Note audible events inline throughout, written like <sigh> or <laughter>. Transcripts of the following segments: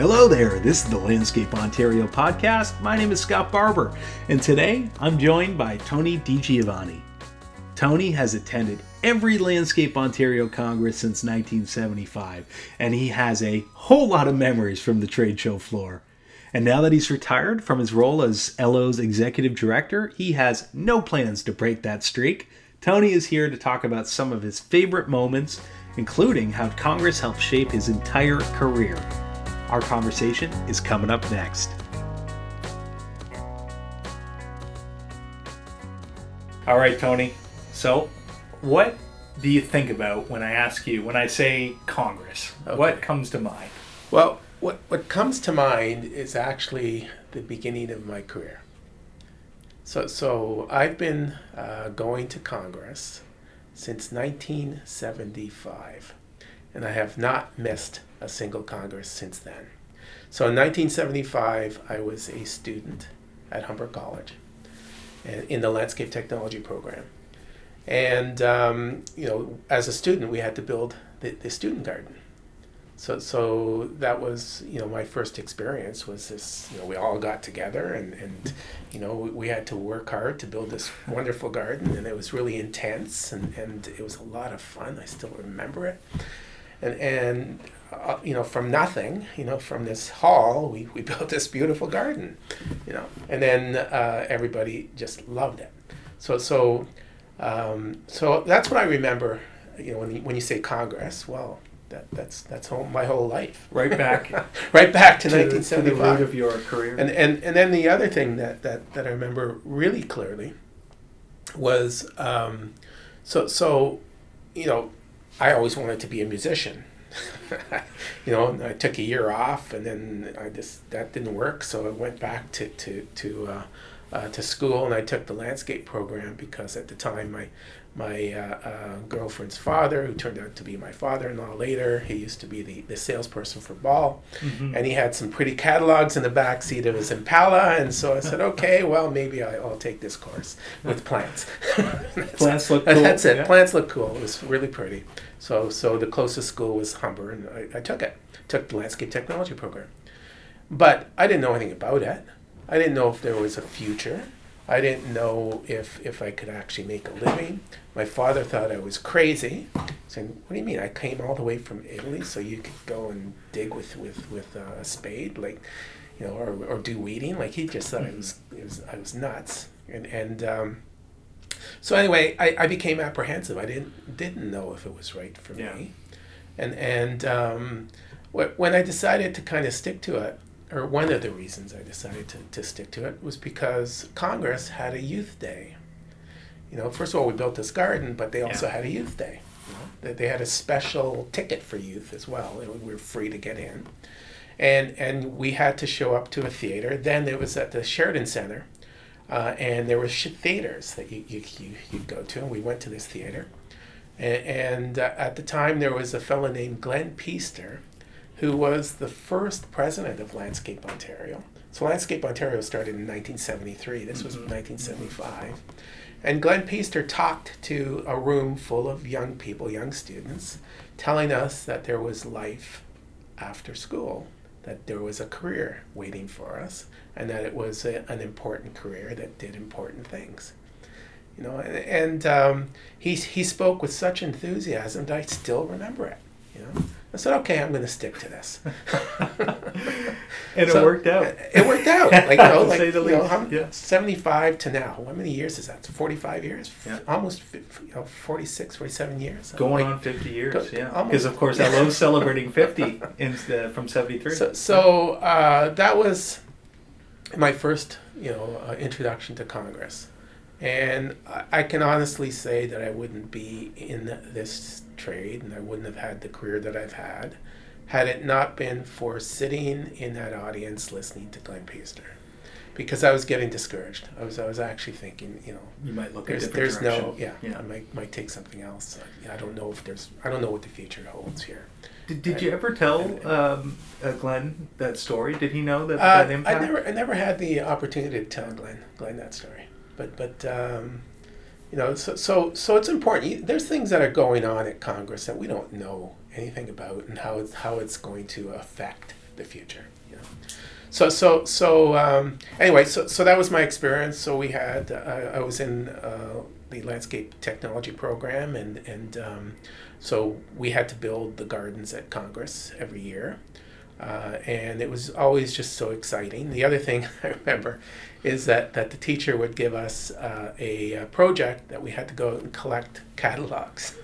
Hello there, this is the Landscape Ontario podcast. My name is Scott Barber, and today I'm joined by Tony DiGiovanni. Tony has attended every Landscape Ontario Congress since 1975, and he has a whole lot of memories from the trade show floor. And now that he's retired from his role as LO's executive director, he has no plans to break that streak. Tony is here to talk about some of his favorite moments, including how Congress helped shape his entire career. Our conversation is coming up next. All right, Tony. So, what do you think about when I ask you, when I say Congress? Okay. What comes to mind? Well, what, what comes to mind is actually the beginning of my career. So, so I've been uh, going to Congress since 1975, and I have not missed a single Congress since then. So in 1975, I was a student at Humber College and in the landscape technology program. And, um, you know, as a student, we had to build the, the student garden. So, so that was, you know, my first experience was this, you know, we all got together and, and you know, we, we had to work hard to build this <laughs> wonderful garden and it was really intense and, and it was a lot of fun. I still remember it. And, and uh, you know, from nothing, you know, from this hall, we, we <laughs> built this beautiful garden, you know, and then uh, everybody just loved it. So, so, um, so that's what I remember, you know, when you, when you say Congress, well, that, that's that's whole, my whole life. Right back <laughs> right back to, to, to the 1975. root of your career. And, and and then the other thing that, that, that I remember really clearly was um, so so you know I always wanted to be a musician. <laughs> you know, I took a year off, and then I just that didn't work, so I went back to to to uh, uh, to school, and I took the landscape program because at the time my my uh, uh, girlfriend's father, who turned out to be my father-in-law later, he used to be the, the salesperson for Ball, Mhm. and he had some pretty catalogs in the back seat of his Impala, and so I said, <laughs> okay, well maybe I, I'll take this course with plants. <laughs> <laughs> Plants look cool, That's it. yeah. Plants look cool. It was really pretty. So so the closest school was Humber, and I, I took it. Took the landscape technology program, but I didn't know anything about it. I didn't know if there was a future. I didn't know if if I could actually make a living. My father thought I was crazy, saying, "What do you mean? I came all the way from Italy so you could go and dig with with with a spade, like, you know, or, or do weeding." Like he just thought I was, it was I was nuts, and and. Um, so anyway, I, I became apprehensive. I didn't didn't know if it was right for Yeah. me, and and um, when I decided to kind of stick to it, or one of the reasons I decided to, to stick to it was because Congress had a youth day. You know, first of all, we built this garden, but they also Yeah. had a youth day. You know, they, they had a special ticket for youth as well. and We were free to get in, and and we had to show up to a theater. Then it was at the Sheraton Centre, uh, and there were sh- theaters that you you you you'd go to, and we went to this theater. And, and uh, at the time, there was a fellow named Glenn Peaster, who was the first president of Landscape Ontario. So Landscape Ontario started in 1973. This was Mhm. 1975. And Glenn Peaster talked to a room full of young people, young students, telling us that there was life after school, that there was a career waiting for us, and that it was a, an important career that did important things. You know, and, and um, he, he spoke with such enthusiasm that I still remember it. You know, I said, okay, I'm going to stick to this. and it worked out. It worked out. <laughs> Like, you know, like, say the you know, yeah. 75 to now. How many years is that? 45 years? Yeah. Almost you know, 46, 47 years. Going Like, on 50 years, go- yeah. Because, of course, I love <laughs> celebrating 50 in, uh, from 73. So, so uh, that was my first, you know, uh, introduction to Congress, and I, I can honestly say that I wouldn't be in this trade, and I wouldn't have had the career that I've had, had it not been for sitting in that audience listening to Glenn Peaster, because I was getting discouraged. I was, I was actually thinking, you know, you might look there's, there's direction. no, yeah, yeah. I might, might take something else. I, I don't know if there's, I don't know what the future holds here. Did, did you ever tell um, uh, Glenn that story? Did he know that, Uh, that I never, I never had the opportunity to tell Glenn, Glenn that story. But, but, um, you know, so, so, so it's important. There's things that are going on at Congress that we don't know anything about, and how it's how it's going to affect the future. You know? So so so um, anyway, so so that was my experience. So we had uh, I was in uh, the landscape technology program, and and um, so we had to build the gardens at Congress every year. Uh, and it was always just so exciting. The other thing <laughs> I remember is that, that the teacher would give us uh, a, a, project that we had to go and collect catalogs. <laughs>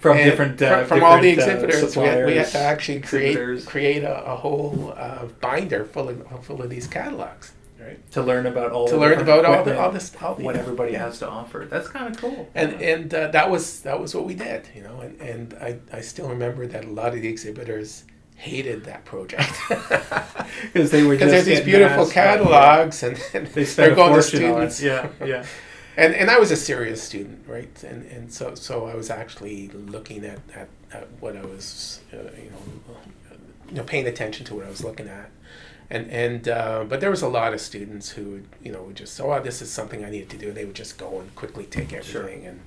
from and different, uh, from, from different, all the uh, exhibitors, we had, we, had, to actually create create a, a whole uh, binder full of full of these catalogs right? To learn about all to learn about all the all this all the, what everybody has to offer. That's kind of cool. And yeah. and uh, that was that was what we did, you know. And and I I still remember that a lot of the exhibitors hated that project <laughs> because they were because there's these beautiful catalogs and, <laughs> and they are going to students. Yeah, <laughs> yeah. and and I was a serious student, right? And and so so I was actually looking at at, at what I was, uh, you know, you know, paying attention to what I was looking at and and uh, but there was a lot of students who would you know would just oh this is something I needed to do they would just go and quickly take everything. Sure. and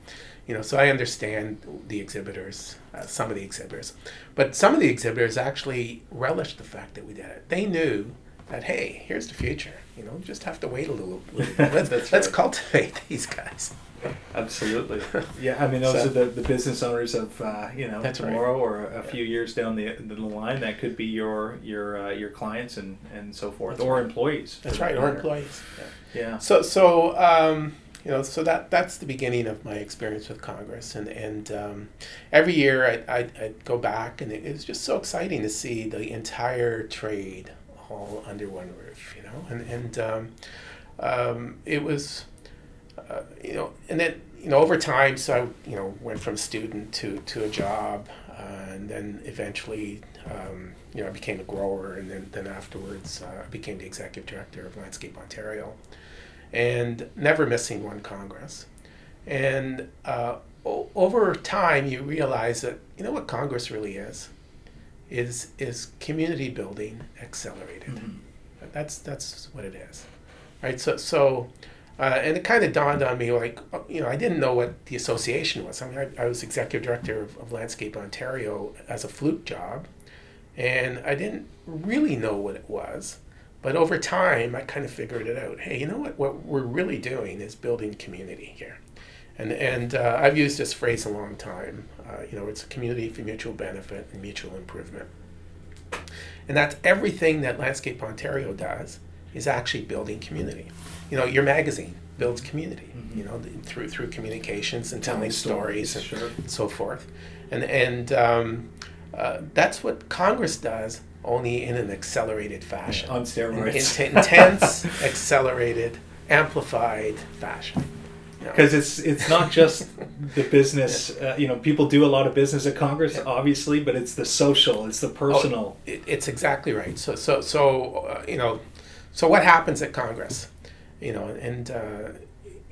you know so I understand the exhibitors uh, some of the exhibitors. But some of the exhibitors actually relished the fact that we did it. They knew that hey here's the future. You know just have to wait a little, little <laughs> let's, let's right. cultivate <laughs> these guys <laughs> Absolutely. Yeah, I mean, those so, are the, the business owners of uh, you know tomorrow right. or a few years down the, the line. That could be your your uh, your clients and, and so forth, that's or right. employees. That's right, or employees. Yeah. yeah. So so um, you know so that that's the beginning of my experience with Congress, and and um, every year I I I'd go back, and it, it was just so exciting to see the entire trade all under one roof, you know, and and um, um, it was uh, you know, and then you know over time, so I you know went from student to to a job, uh, and then eventually um, you know I became a grower, and then then afterwards uh, I became the executive director of Landscape Ontario, and never missing one congress, and uh, o- over time you realize that you know what Congress really is, is is community building accelerated. Mm-hmm. That's that's what it is, right? So so uh, and it kind of dawned on me, like, uh, you know, I didn't know what the association was. I mean, I, I was executive director of, of, Landscape Ontario as a fluke job, and I didn't really know what it was. But over time, I kind of figured it out. Hey, you know what? What we're really doing is building community here. And, and uh, I've used this phrase a long time. Uh, you know, it's a community for mutual benefit and mutual improvement. And that's everything that Landscape Ontario does is actually building community you know, your magazine builds community, mm-hmm. you know, through through communications and telling stories, stories and, sure. so forth, and and um, uh, that's what Congress does, only in an accelerated fashion, yeah, on steroids, in, intense, <laughs> accelerated, amplified fashion. Because it's it's not just the <laughs> business. Uh, you know, people do a lot of business at Congress, obviously, but it's the social, it's the personal. Oh, it, it's exactly right. So so so uh, you know, so what happens at Congress? you know, and uh,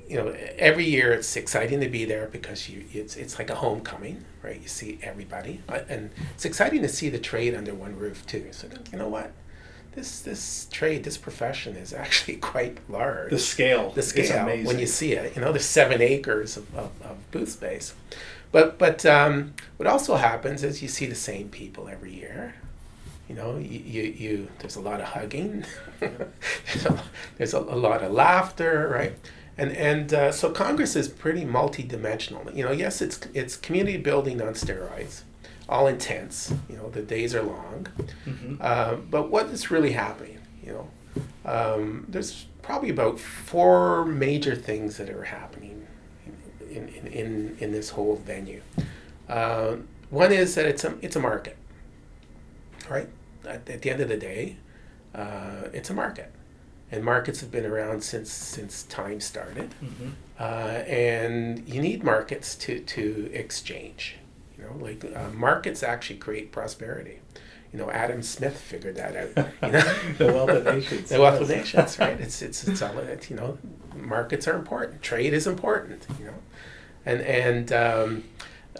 you know, every year it's exciting to be there because you it's it's like a homecoming, right? You see everybody, and it's exciting to see the trade under one roof too. So you know what, this this trade, this profession is actually <laughs> quite large. The scale, the scale when you see it, you know, there's seven acres of, of, of booth space. But but um, what also happens is you see the same people every year, you know, you, you, you there's a lot of hugging, there's, <laughs> a, there's a, a, lot of laughter, right? And and uh, so Congress is pretty multidimensional. You know, yes, it's it's community building on steroids, all intense. You know, the days are long, mm-hmm. uh, but what is really happening? You know, um, there's probably about four major things that are happening in in, in, in this whole venue. Uh, one is that it's a it's a market right? At, at the end of the day, uh, it's a market, and markets have been around since since time started, mm-hmm. uh, and you need markets to to exchange. You know, like uh, markets actually create prosperity. You know, Adam Smith figured that out. You know, <laughs> the wealth of nations. <laughs> the wealth of nations, <laughs> right? It's it's it's all it. You know, markets are important. Trade is important. You know, and and um,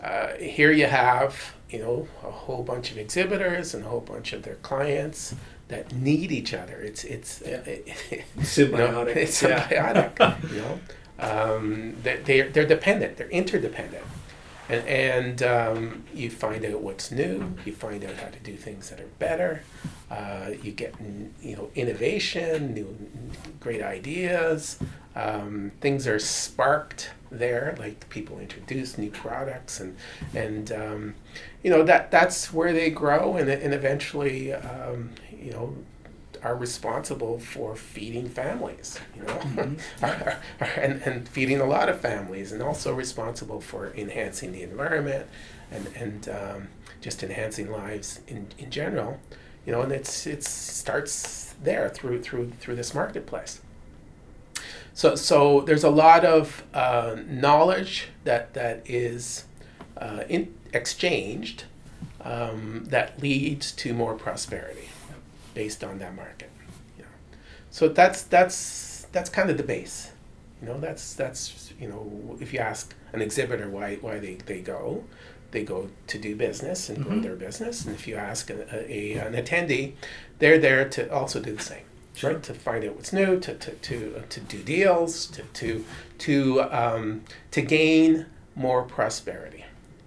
uh, here you have you know, a whole bunch of exhibitors and a whole bunch of their clients that need each other. It's it's yeah. <laughs> symbiotic. You <laughs> know, it's symbiotic. Yeah. <laughs> you know, um, they they're, they're dependent. They're interdependent, and, and um, you find out what's new. You find out how to do things that are better. Uh, you get you know innovation, new great ideas. Um, things are sparked there, like people introduce new products, and and um, you know that that's where they grow, and and eventually um, you know are responsible for feeding families, you know, mm-hmm. <laughs> and, and feeding a lot of families, and also responsible for enhancing the environment and, and um, just enhancing lives in, in general, you know, and it's it starts there through through through this marketplace. So so there's a lot of uh, knowledge that that is uh, in, exchanged um, that leads to more prosperity based on that market. Know. So that's that's that's kind of the base. You know, that's that's you know, if you ask an exhibitor why why they, they go, they go to do business and mm-hmm. grow their business. And if you ask a, a, an attendee, they're there to also do the same. Sure. Right? To find out what's new, to, to, to, uh, to do deals, to, to, to, um, to gain more prosperity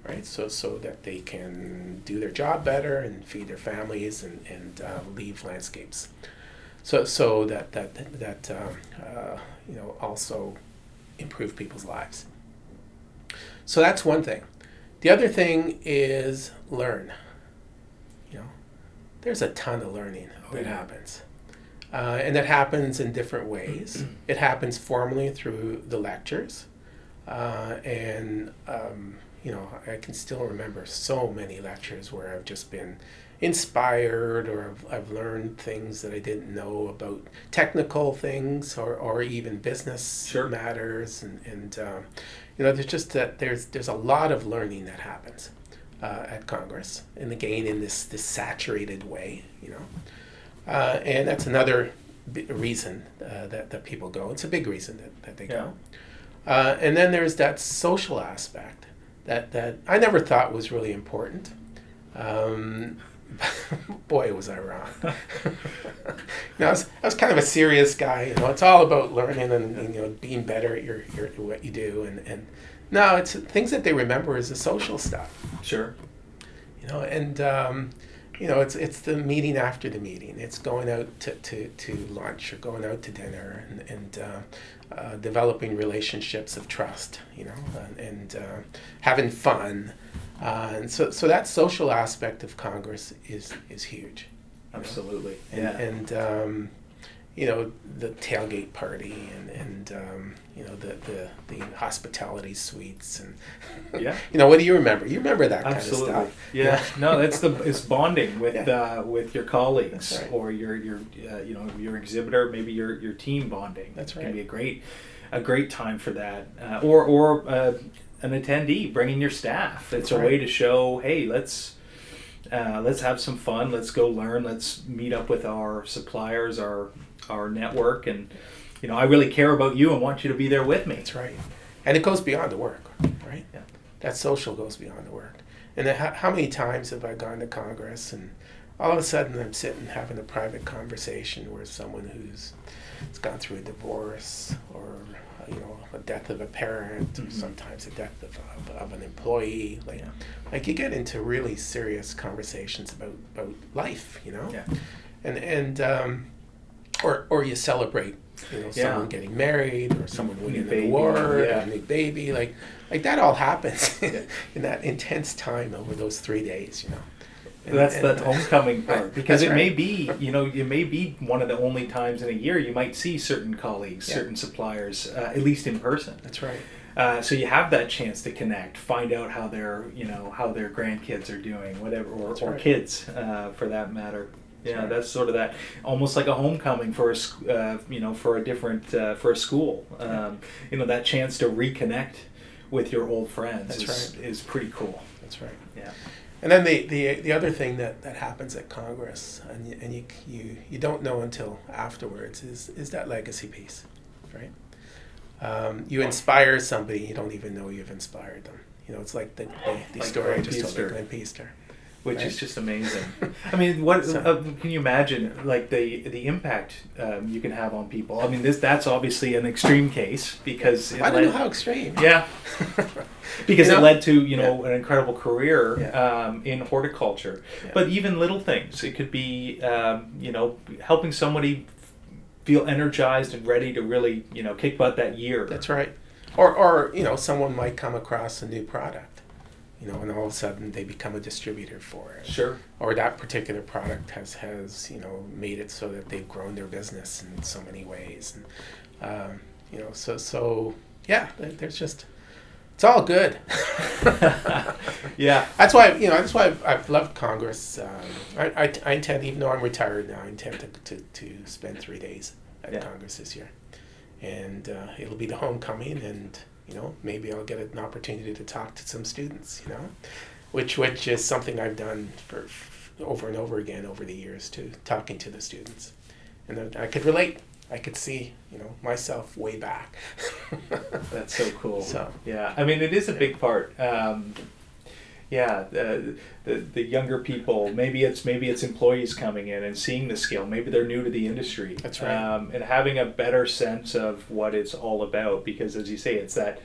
right? So so that they can do their job better and feed their families and and uh, leave landscapes. So so that that that uh, uh, you know also improve people's lives. So that's one thing. The other thing is learn. You know, there's a ton of learning oh, that yeah. happens. Uh, and that happens in different ways. it happens formally through the lectures, uh, and um, you know, I can still remember so many lectures where I've just been inspired or I've, I've learned things that I didn't know about technical things or, or even business sure. matters. And, and um, you know, there's just that there's, there's a lot of learning that happens uh, at Congress and again in this, this saturated way, you know. Uh, and that's another reason uh, that, that people go. It's a big reason that, that they yeah. go. Uh, and then there's that social aspect that that I never thought was really important. Um, <laughs> boy, was I wrong. <laughs> you know, I was, I was kind of a serious guy. You know, it's all about learning and, and you know being better at your, your what you do. And, and no, it's things that they remember is the social stuff. Sure. You know, and um, you know, it's it's the meeting after the meeting. It's going out to, to, to lunch or going out to dinner and, and uh, uh, developing relationships of trust, you know, and, and uh, having fun. Uh, and so, so that social aspect of Congress is, is huge. Absolutely. And, yeah. And, um, you know the tailgate party and and um, you know the, the the hospitality suites and <laughs> yeah you know what do you remember you remember that Absolutely. kind of stuff yeah, yeah. <laughs> no that's the it's bonding with yeah. uh, with your colleagues right. or your your uh, you know your exhibitor maybe your your team bonding that's right can be a great a great time for that uh, or or uh, an attendee bringing your staff it's a way to show hey let's uh, let's have some fun. Let's go learn. Let's meet up with our suppliers, our our network, and you know, I really care about you and want you to be there with me. That's right, and it goes beyond the work, right? Yeah. That social goes beyond the work. And how, how many times have I gone to Congress and all of a sudden I'm sitting having a private conversation with someone who's has gone through a divorce or you know a death of a parent mm-hmm. or sometimes a death of, of, of an employee like yeah. like you get into really serious conversations about about life you know yeah. and and um, or or you celebrate you know yeah. someone getting married or someone winning an award yeah. a new baby like like that all happens <laughs> in that intense time over those three days you know and, that's and, the homecoming part <laughs> because it right. may be you know it may be one of the only times in a year you might see certain colleagues yeah. certain suppliers uh, at least in person that's right uh, so you have that chance to connect, find out how their you know how their grandkids are doing, whatever, or, or kids uh, for that matter yeah, that's sort of that, almost like a homecoming for a, uh, you know, for a different, uh, for a school. Um, yeah. You know, that chance to reconnect with your old friends that's is, right. is pretty cool. That's right. Yeah. And then the, the, the other thing that, that happens at Congress, and, you, and you, you, you don't know until afterwards, is, is that legacy piece, right? Um, you inspire somebody, you don't even know you've inspired them. You know, it's like the, the, the like story I just told, Glenn Peaster which right? is just amazing. <laughs> I mean, what so, uh, can you imagine? Like the the impact um, you can have on people. I mean, this that's obviously an extreme case because I don't know how extreme. Yeah, <laughs> because You know? it led to you know an incredible career Yeah. um, in horticulture. Yeah. But even little things, it could be um, you know helping somebody feel energized and ready to really you know kick butt that year. That's right. Or, or you know, someone might come across a new product, you know, and all of a sudden they become a distributor for it. Sure. Or that particular product has, has you know, made it so that they've grown their business in so many ways. And, um, you know, so, so yeah, there's just, it's all good. <laughs> Yeah. That's why you know. That's why I've, I've loved Congress. Um, I, I, I intend, even though I'm retired now, I intend to, to, to spend three days at Yeah. Congress this year, and uh, it'll be the homecoming, and you know maybe I'll get an opportunity to talk to some students. You know, which which is something I've done for over and over again over the years to talking to the students, and I could relate. I could see you know myself way back. <laughs> That's so cool. So- yeah, I mean, it is a big part. Um, yeah, the, the the younger people. Maybe it's maybe it's employees coming in and seeing the skill. Maybe they're new to the industry. That's right. Um, and having a better sense of what it's all about, because as you say, it's that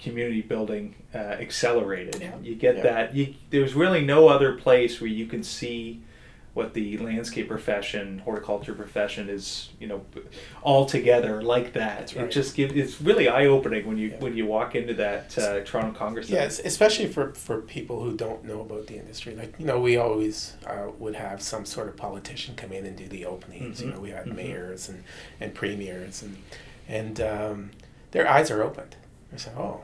community building uh, accelerated. Yeah. You get Yeah. that. You, there's really no other place where you can see what the landscape profession, horticulture profession is, you know, all together like that. That's It just gives it's really eye opening when you Yeah. when you walk into that uh, Toronto Congress. Yes, especially for, for people who don't know about the industry. Like, you know, we always uh, would have some sort of politician come in and do the openings. You Mhm, know, we had mhm. mayors and, and premiers, and, and um, their eyes are opened. They say, oh,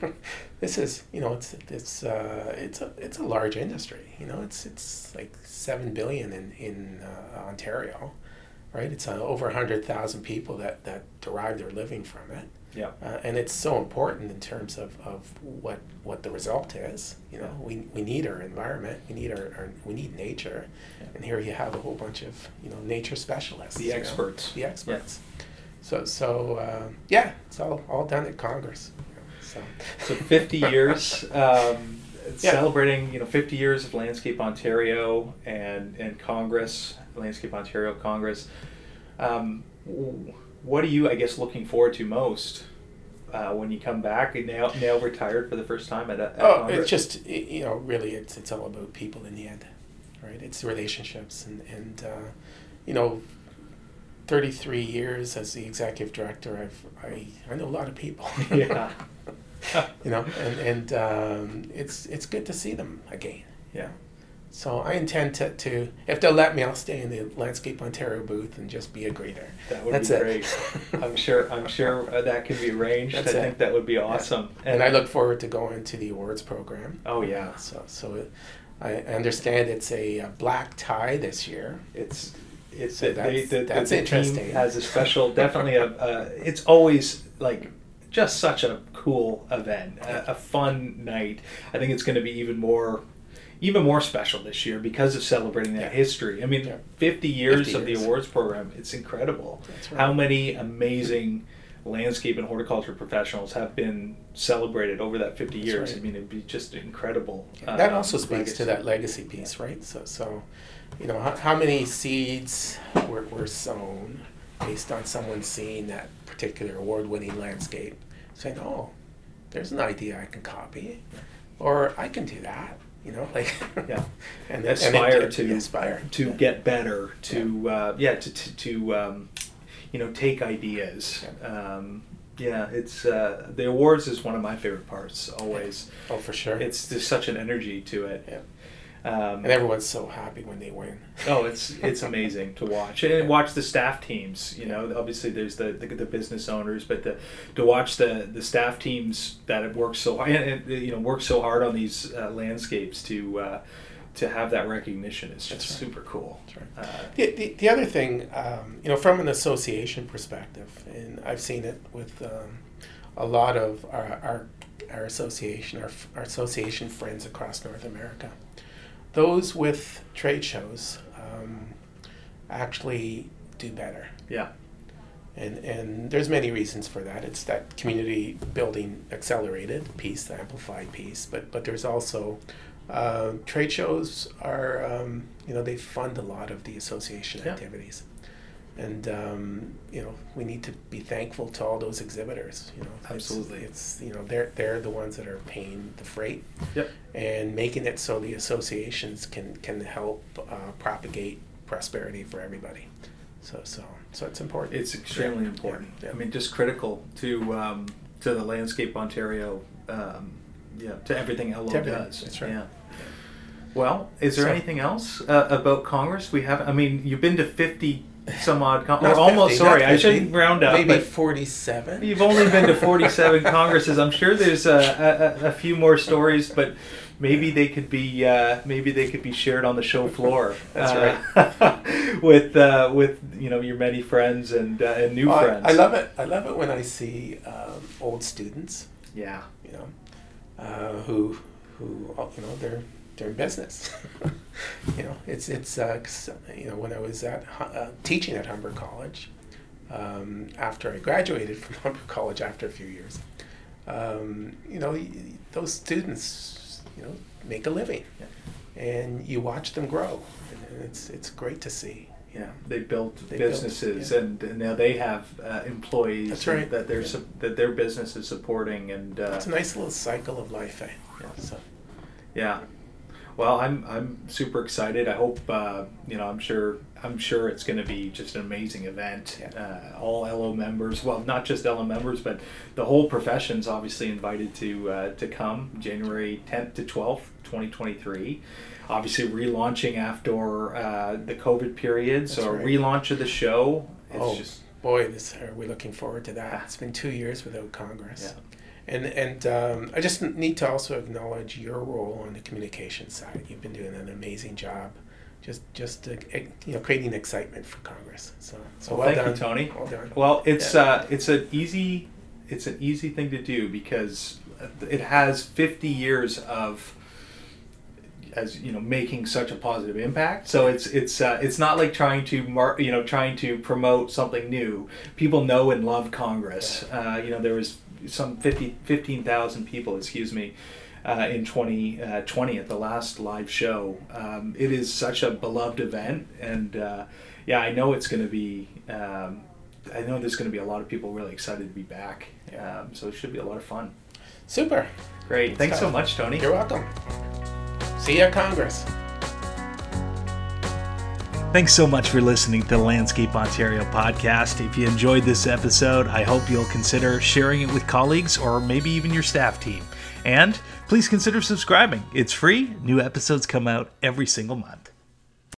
<laughs> this is, you know, it's, it's, uh, it's, a, it's a large industry. You know, it's, it's like 7 billion in, in uh, Ontario, right? It's uh, over 100,000 people that, that derive their living from it Yeah. uh, and it's so important in terms of, of what what the result is. You know, we, we need our environment, we need our, our we need nature, Yeah. and here you have a whole bunch of you know nature specialists, The you know, experts. the experts. So so uh, yeah, it's all all done at Congress. So So 50 <laughs> years, um, Yeah. celebrating, you know, 50 years of Landscape Ontario and, and Congress, Landscape Ontario Congress. Um, what are you, I guess, looking forward to most uh, when you come back? Now, now retired for the first time at, at oh, Congress? it's just you know really it's it's all about people in the end, right? It's relationships and and uh, you know. 33 years as the executive director, I've, I, I know a lot of people. yeah. <laughs> <laughs> you know, and and um, it's it's good to see them again. Yeah. So I intend to, to if they'll let me, I'll stay in the Landscape Ontario booth and just be a greeter. That would That's be great. I'm sure. I'm sure uh, that can be arranged. That's I it. think that would be awesome. And I look forward to going to the awards program. Oh yeah, So so it, I understand it's a, uh black tie this year. it's it's So that's- the, the, that's the interesting. has a special definitely a, a it's always like just such a cool event a, a fun night i think it's going to be even more even more special this year because of celebrating that Yeah. history i mean Yeah. 50 years 50 of the awards program it's incredible That's right. how many amazing landscape and horticulture professionals have been celebrated over that 50 That's years right. i mean it'd be just incredible that um, also speaks to that legacy piece, right? So so, you know, how, how many seeds were, were sown based on someone seeing that particular award-winning landscape, saying, "Oh, there's an idea I can copy, or I can do that." You know, like <laughs> Yeah. <laughs> and Aspire and it- to- aspire to Yeah. get better to uh, yeah to to, to um, you know take ideas um, yeah it's uh, the awards is one of my favorite parts always Oh, for sure. it's there's such an energy to it yeah. Um, and everyone's so happy when they win. <laughs> oh it's it's amazing to watch and watch the staff teams you know obviously there's the, the, the business owners but the, to watch the the staff teams that have worked so hard and, you know work so hard on these uh, landscapes to uh, to have that recognition is just right. super cool right. uh, The, the, the other thing, um, you know, from an association perspective, and I've seen it with um, a lot of our, our, our association, our, our association friends across North America. Those with trade shows um, actually do better. yeah And, and there's many reasons for that. It's that community building accelerated piece, the amplified piece, but, but there's also uh, trade shows are, um, you know, they fund a lot of the association Yeah. activities. And um, you know we need to be thankful to all those exhibitors. You know, absolutely, it's, it's, you know they're they're the ones that are paying the freight, yep. and making it so the associations can can help uh, propagate prosperity for everybody. So so so it's important. It's extremely yeah. important. Yeah. I mean, just critical to um, to the landscape Ontario. Um, yeah, to everything LO to everything. does. That's right. Yeah. Well, is there so, anything else uh, about Congress? We have. I mean, you've been to fifty some odd, con- or almost. 50, sorry, 50, I shouldn't round up. Maybe forty-seven. You've only been to forty-seven <laughs> congresses. I'm sure there's a, a, a, few more stories, but maybe they could be uh, maybe they could be shared on the show floor. That's uh, right. <laughs> with uh, with you know your many friends and uh, and new friends. I, I, love it. I love it when I see um, old students. Yeah. You know, uh, who who you know they're they're business. <laughs> you know, it's it's uh, you know when I was at uh, teaching at Humber College, um, after I graduated from <laughs> Humber College after a few years, um, you know, those students, you know, make a living, yeah. and you watch them grow, and it's it's great to see. Yeah, they built they businesses, built, yeah. and, and, now they have uh, employees right. that their yeah. that their business is supporting, and uh, it's a nice little cycle of life. Eh? Yeah. So. Yeah, well, I'm I'm super excited. I hope uh, you know. I'm sure I'm sure it's going to be just an amazing event. Yeah. Uh, all LO members, well, not just LO members, but the whole profession's obviously invited to uh, to come January 10th to 12th, 2023. Obviously, relaunching after uh, the COVID period, That's so right. a relaunch of the show. It's oh. just boy, this are we looking forward to that? It's been two years without Congress. Yeah. And and um, I just need to also acknowledge your role on the communication side. You've been doing an amazing job, just just to, you know creating excitement for Congress. So so well, well thank done. you, Tony. Well done. Well, it's yeah. uh, it's an easy it's an easy thing to do because it has 50 years of as you know making such a positive impact so it's it's uh, it's not like trying to mar- you know trying to promote something new people know and love congress uh, you know there was some 50, 15,000 people, excuse me, uh, in 2020 uh, at the last live show. Um, it is such a beloved event, and uh, yeah, I know it's going to be. Um, I know there's going to be a lot of people really excited to be back. Um, so it should be a lot of fun. Super. Great. Thanks so much, Tony. You're welcome. See you at Congress. Thanks so much for listening to the Landscape Ontario podcast. If you enjoyed this episode, I hope you'll consider sharing it with colleagues or maybe even your staff team. And please consider subscribing. It's free. New episodes come out every single month.